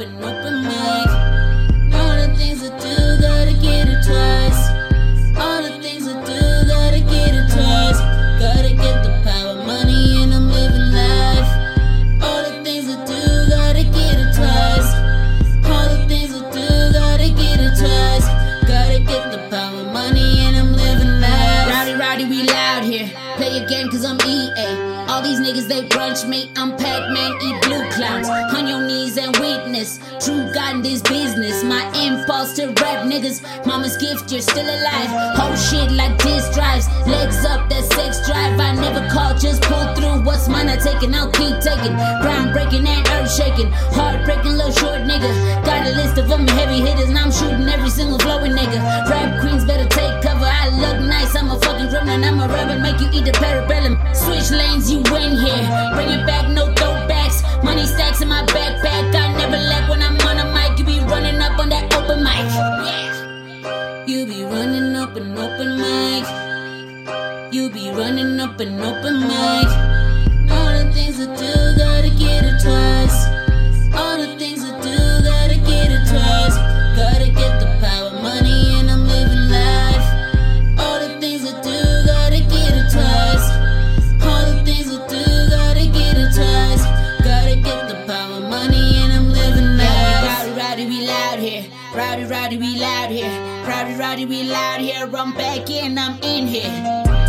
running up Rowdy, loud here. Play a game cause I'm EA. All these niggas, they brunch me. I'm Pac Man, eat blue clouds. On your knees and witness. True God in this business. My impulse to rap niggas. Mama's gift, you're still alive. Whole shit like disc drives. Legs up, that sex drive. I never call, just pull through. What's mine, I taking, I'll keep taking. Ground breaking and earth shaking. Heart breaking, little short nigga. Back, no. Money stacks in my backpack. I never lack when I'm on a mic. You be running up on that open mic. You be running up an open mic. You be running up an open mic. All the things I do, gotta get it twice. Rowdy, rowdy, we loud here. Rowdy, rowdy, we loud here. I'm back in, I'm in here.